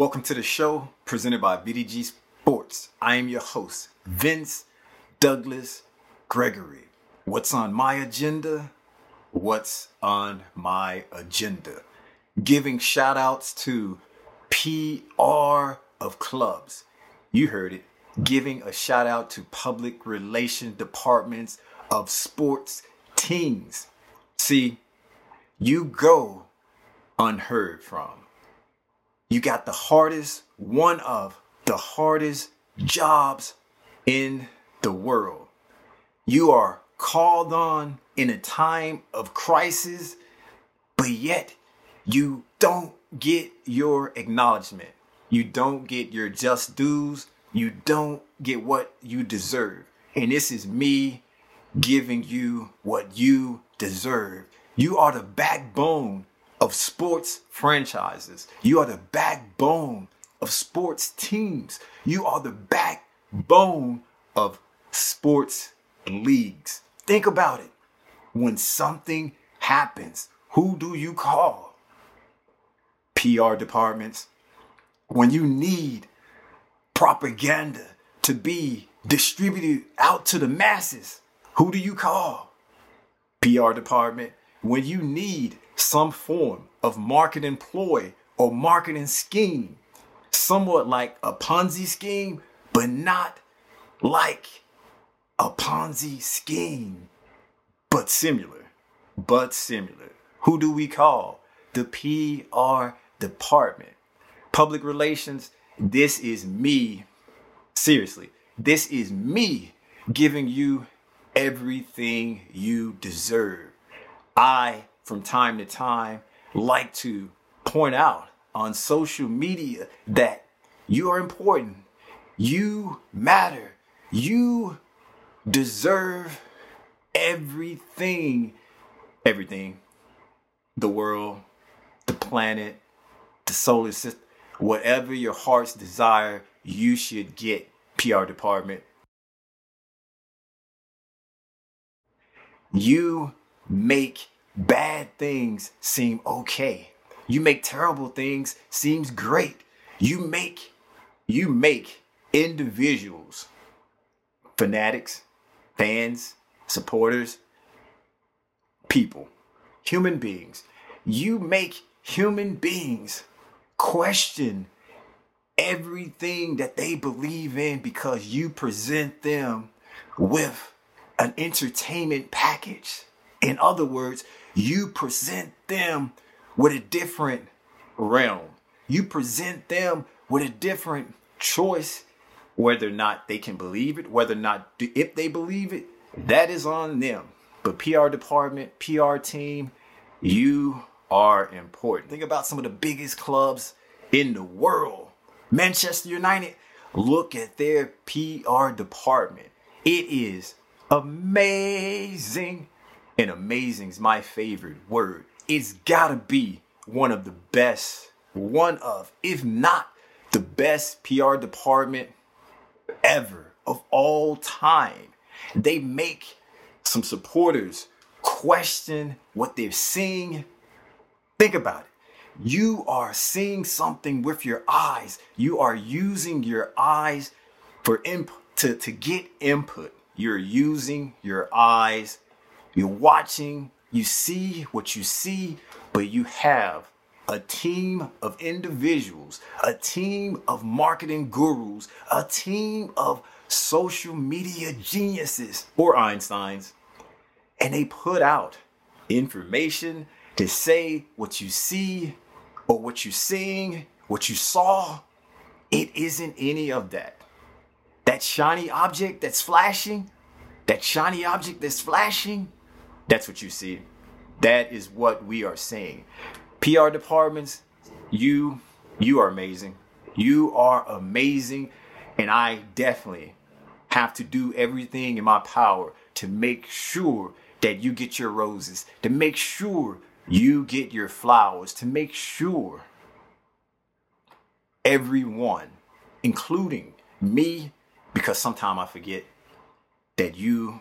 Welcome to the show presented by VDG Sports. I am your host, Vince Douglas Gregory. What's on my agenda? What's on my agenda? Giving shout outs to PR of clubs. You heard it. Giving a shout out to public relation departments of sports teams. See, you go unheard from. You got the hardest, one of the hardest jobs in the world. You are called on in a time of crisis, but yet you don't get your acknowledgement. You don't get your just dues. You don't get what you deserve. And this is me giving you what you deserve. You are the backbone of sports franchises. You are the backbone of sports teams. You are the backbone of sports leagues. Think about it. When something happens, who do you call? PR departments. When you need propaganda to be distributed out to the masses, who do you call? PR department. When you need some form of marketing ploy or marketing scheme, somewhat like a Ponzi scheme, but not like a Ponzi scheme, but similar, but similar. Who do we call? The PR department. Public relations, this is me. Seriously, this is me giving you everything you deserve. I from time to time like to point out on social media that you are important. You matter. You deserve everything. Everything. The world, the planet, the solar system, whatever your heart's desire, you should get PR department. You make bad things seem okay. You make terrible things seems great. You make you make individuals, fanatics, fans, supporters, people, human beings. You make human beings question everything that they believe in because you present them with an entertainment package. In other words, you present them with a different realm. You present them with a different choice, whether or not they can believe it, whether or not if they believe it, that is on them. But PR department, PR team, you are important. Think about some of the biggest clubs in the world. Manchester United, look at their PR department. It is amazing and amazing is my favorite word. It's gotta be one of the best, one of, if not the best PR department ever of all time. They make some supporters question what they're seeing. Think about it. You are seeing something with your eyes. You are using your eyes for input to, to get input. You're using your eyes you're watching, you see what you see, but you have a team of individuals, a team of marketing gurus, a team of social media geniuses or Einsteins, and they put out information to say what you see or what you're seeing, what you saw. It isn't any of that. That shiny object that's flashing, that shiny object that's flashing, that's what you see. That is what we are seeing. PR departments, you you are amazing. You are amazing and I definitely have to do everything in my power to make sure that you get your roses, to make sure you get your flowers, to make sure everyone, including me, because sometimes I forget that you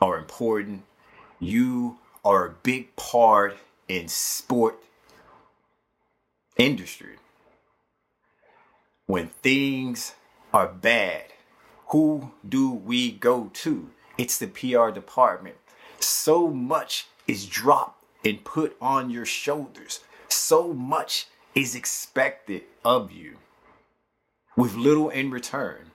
are important you are a big part in sport industry. when things are bad, who do we go to? It's the PR department. So much is dropped and put on your shoulders. So much is expected of you with little in return.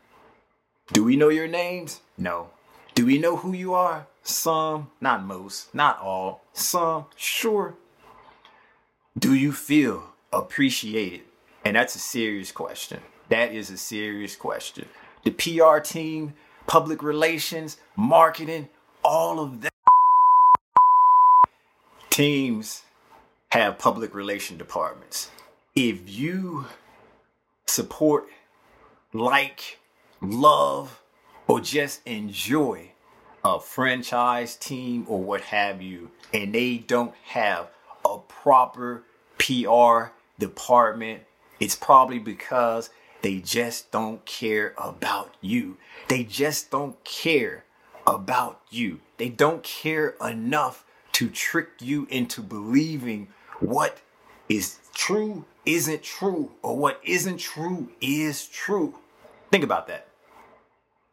Do we know your names? No. Do we know who you are? Some, not most, not all. Some, sure. Do you feel appreciated? And that's a serious question. That is a serious question. The PR team, public relations, marketing, all of that. Teams have public relation departments. If you support, like, love, or just enjoy a franchise team or what have you, and they don't have a proper PR department, it's probably because they just don't care about you. They just don't care about you. They don't care enough to trick you into believing what is true isn't true or what isn't true is true. Think about that.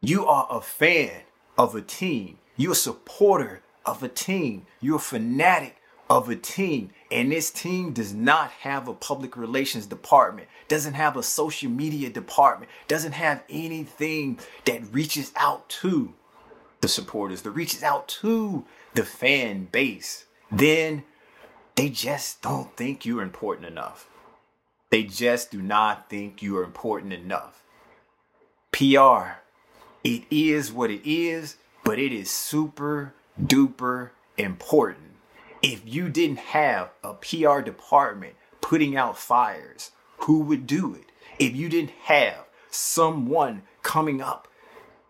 You are a fan of a team. You're a supporter of a team. You're a fanatic of a team. And this team does not have a public relations department, doesn't have a social media department, doesn't have anything that reaches out to the supporters, that reaches out to the fan base. Then they just don't think you're important enough. They just do not think you are important enough. PR it is what it is, but it is super duper important. If you didn't have a PR department putting out fires, who would do it? If you didn't have someone coming up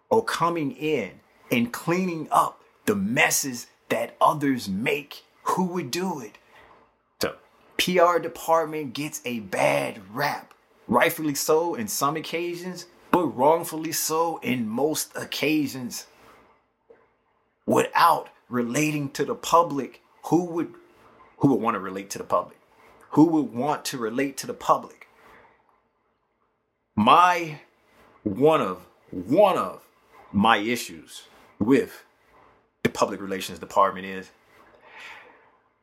or coming in and cleaning up the messes that others make, who would do it? So, PR department gets a bad rap, rightfully so in some occasions, but wrongfully so in most occasions. Without relating to the public, who would who would want to relate to the public? Who would want to relate to the public? My one of one of my issues with the public relations department is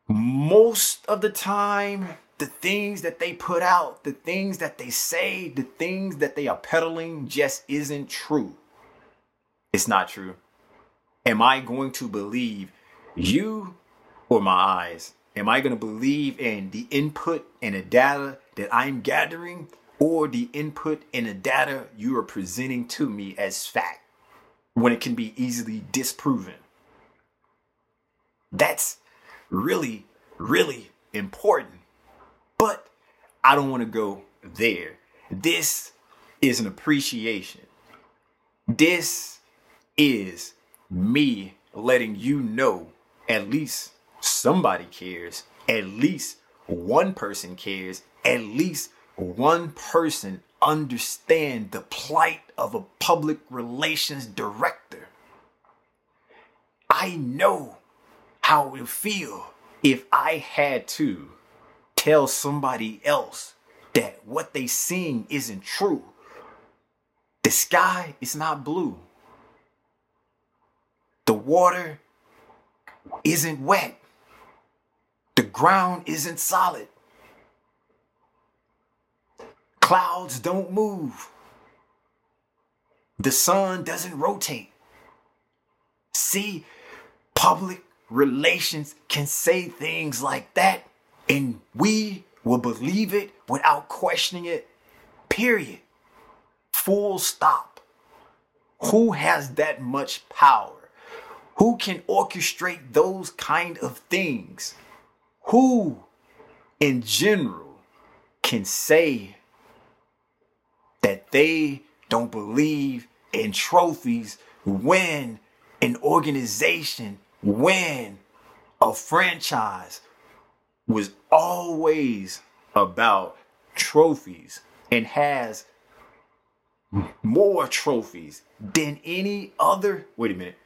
most of the time the things that they put out, the things that they say, the things that they are peddling just isn't true. It's not true. Am I going to believe you or my eyes? Am I going to believe in the input and the data that I'm gathering or the input and the data you are presenting to me as fact when it can be easily disproven? That's really, really important. But I don't want to go there. This is an appreciation. This is me letting you know at least somebody cares, at least one person cares, at least one person understand the plight of a public relations director. I know how it would feel if I had to tell somebody else that what they seeing isn't true. The sky is not blue. The water isn't wet. The ground isn't solid. Clouds don't move. The sun doesn't rotate. See, public relations can say things like that and we will believe it without questioning it. Period. Full stop. Who has that much power? Who can orchestrate those kind of things? Who, in general, can say that they don't believe in trophies when an organization, when a franchise, was always about trophies and has more trophies than any other. Wait a minute.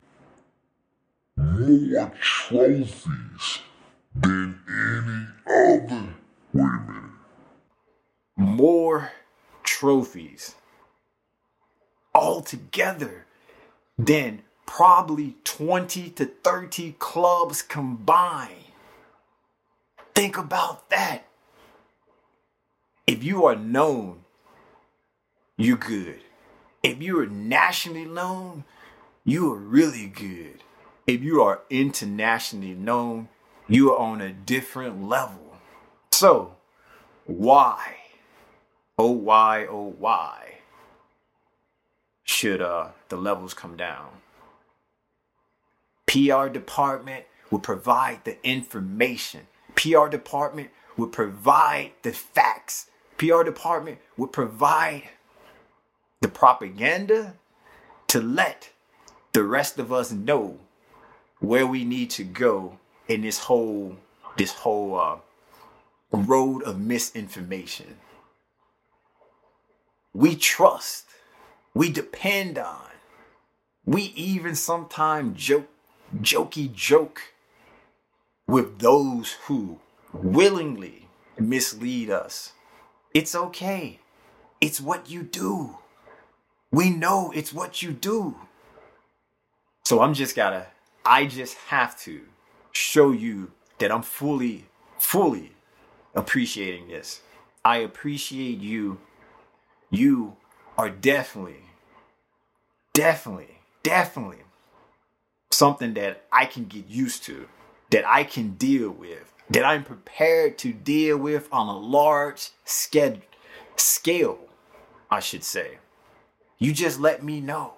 More trophies than any other. Wait a minute. More trophies all together than probably 20 to 30 clubs combined. Think about that. If you are known, you're good. If you are nationally known, you are really good. If you are internationally known, you are on a different level. So, why? Oh, why, oh, why should uh, the levels come down? PR department will provide the information. PR department would provide the facts. PR department would provide the propaganda to let the rest of us know where we need to go in this whole this whole uh, road of misinformation. We trust, we depend on, we even sometimes joke, jokey joke with those who willingly mislead us. It's okay. It's what you do. We know it's what you do. So I'm just gotta, I just have to show you that I'm fully, fully appreciating this. I appreciate you. You are definitely, definitely, definitely something that I can get used to, that I can deal with, that I'm prepared to deal with on a large scale, I should say. You just let me know.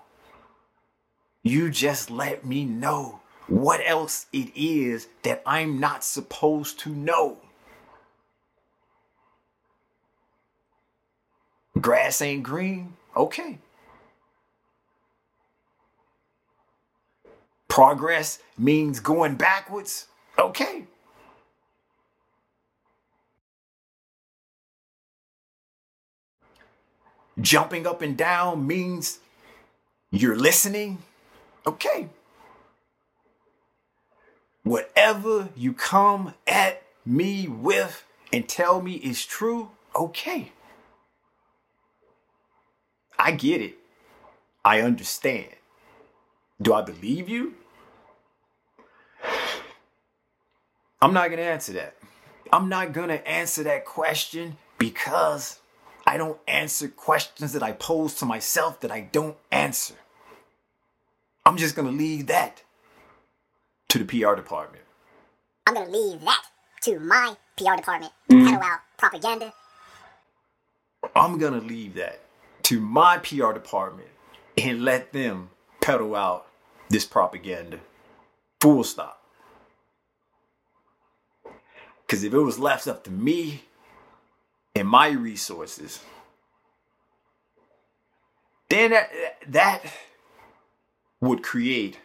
You just let me know what else it is that I'm not supposed to know. Grass ain't green? Okay. Progress means going backwards? Okay. Jumping up and down means you're listening? Okay. Whatever you come at me with and tell me is true, okay. I get it. I understand. Do I believe you? I'm not going to answer that. I'm not going to answer that question because I don't answer questions that I pose to myself that I don't answer. I'm just going to leave that to the PR department. I'm going to leave that to my PR department to peddle out propaganda. I'm going to leave that to my PR department and let them peddle out this propaganda. Full stop. Because if it was left up to me and my resources, then that, that would create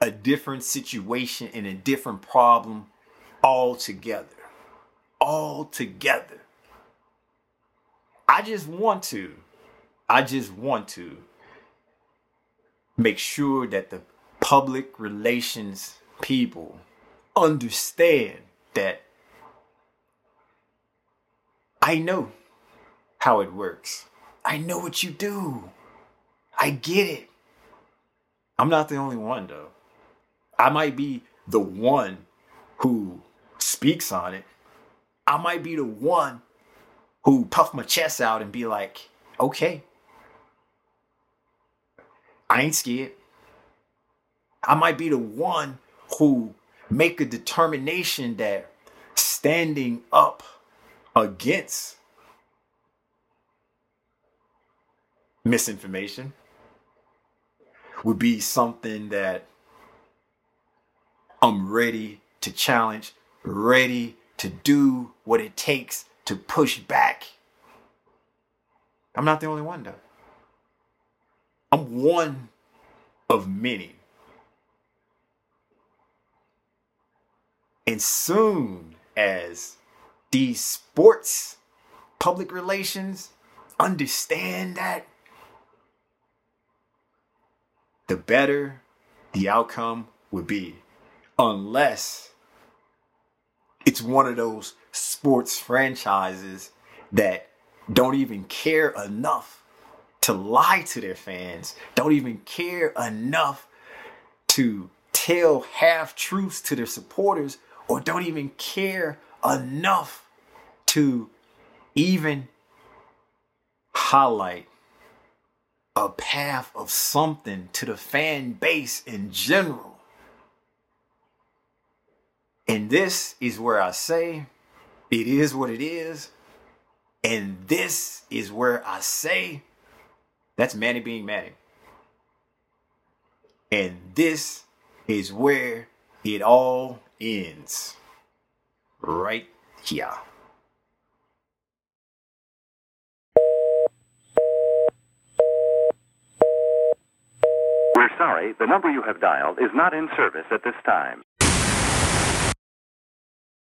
a different situation and a different problem altogether. Altogether. I just want to I just want to make sure that the public relations people understand that I know how it works. I know what you do. I get it. I'm not the only one though. I might be the one who speaks on it. I might be the one who puff my chest out and be like, okay, I ain't scared. I might be the one who make a determination that standing up against misinformation would be something that I'm ready to challenge, ready to do what it takes to push back. I'm not the only one though. I'm one of many. And soon as these sports public relations understand that, the better the outcome would be. Unless it's one of those sports franchises that don't even care enough to lie to their fans, don't even care enough to tell half truths to their supporters, or don't even care enough to even highlight a path of something to the fan base in general. And this is where I say it is what it is. And this is where I say that's Manny being Manny. And this is where it all ends. Right here. We're sorry, the number you have dialed is not in service at this time.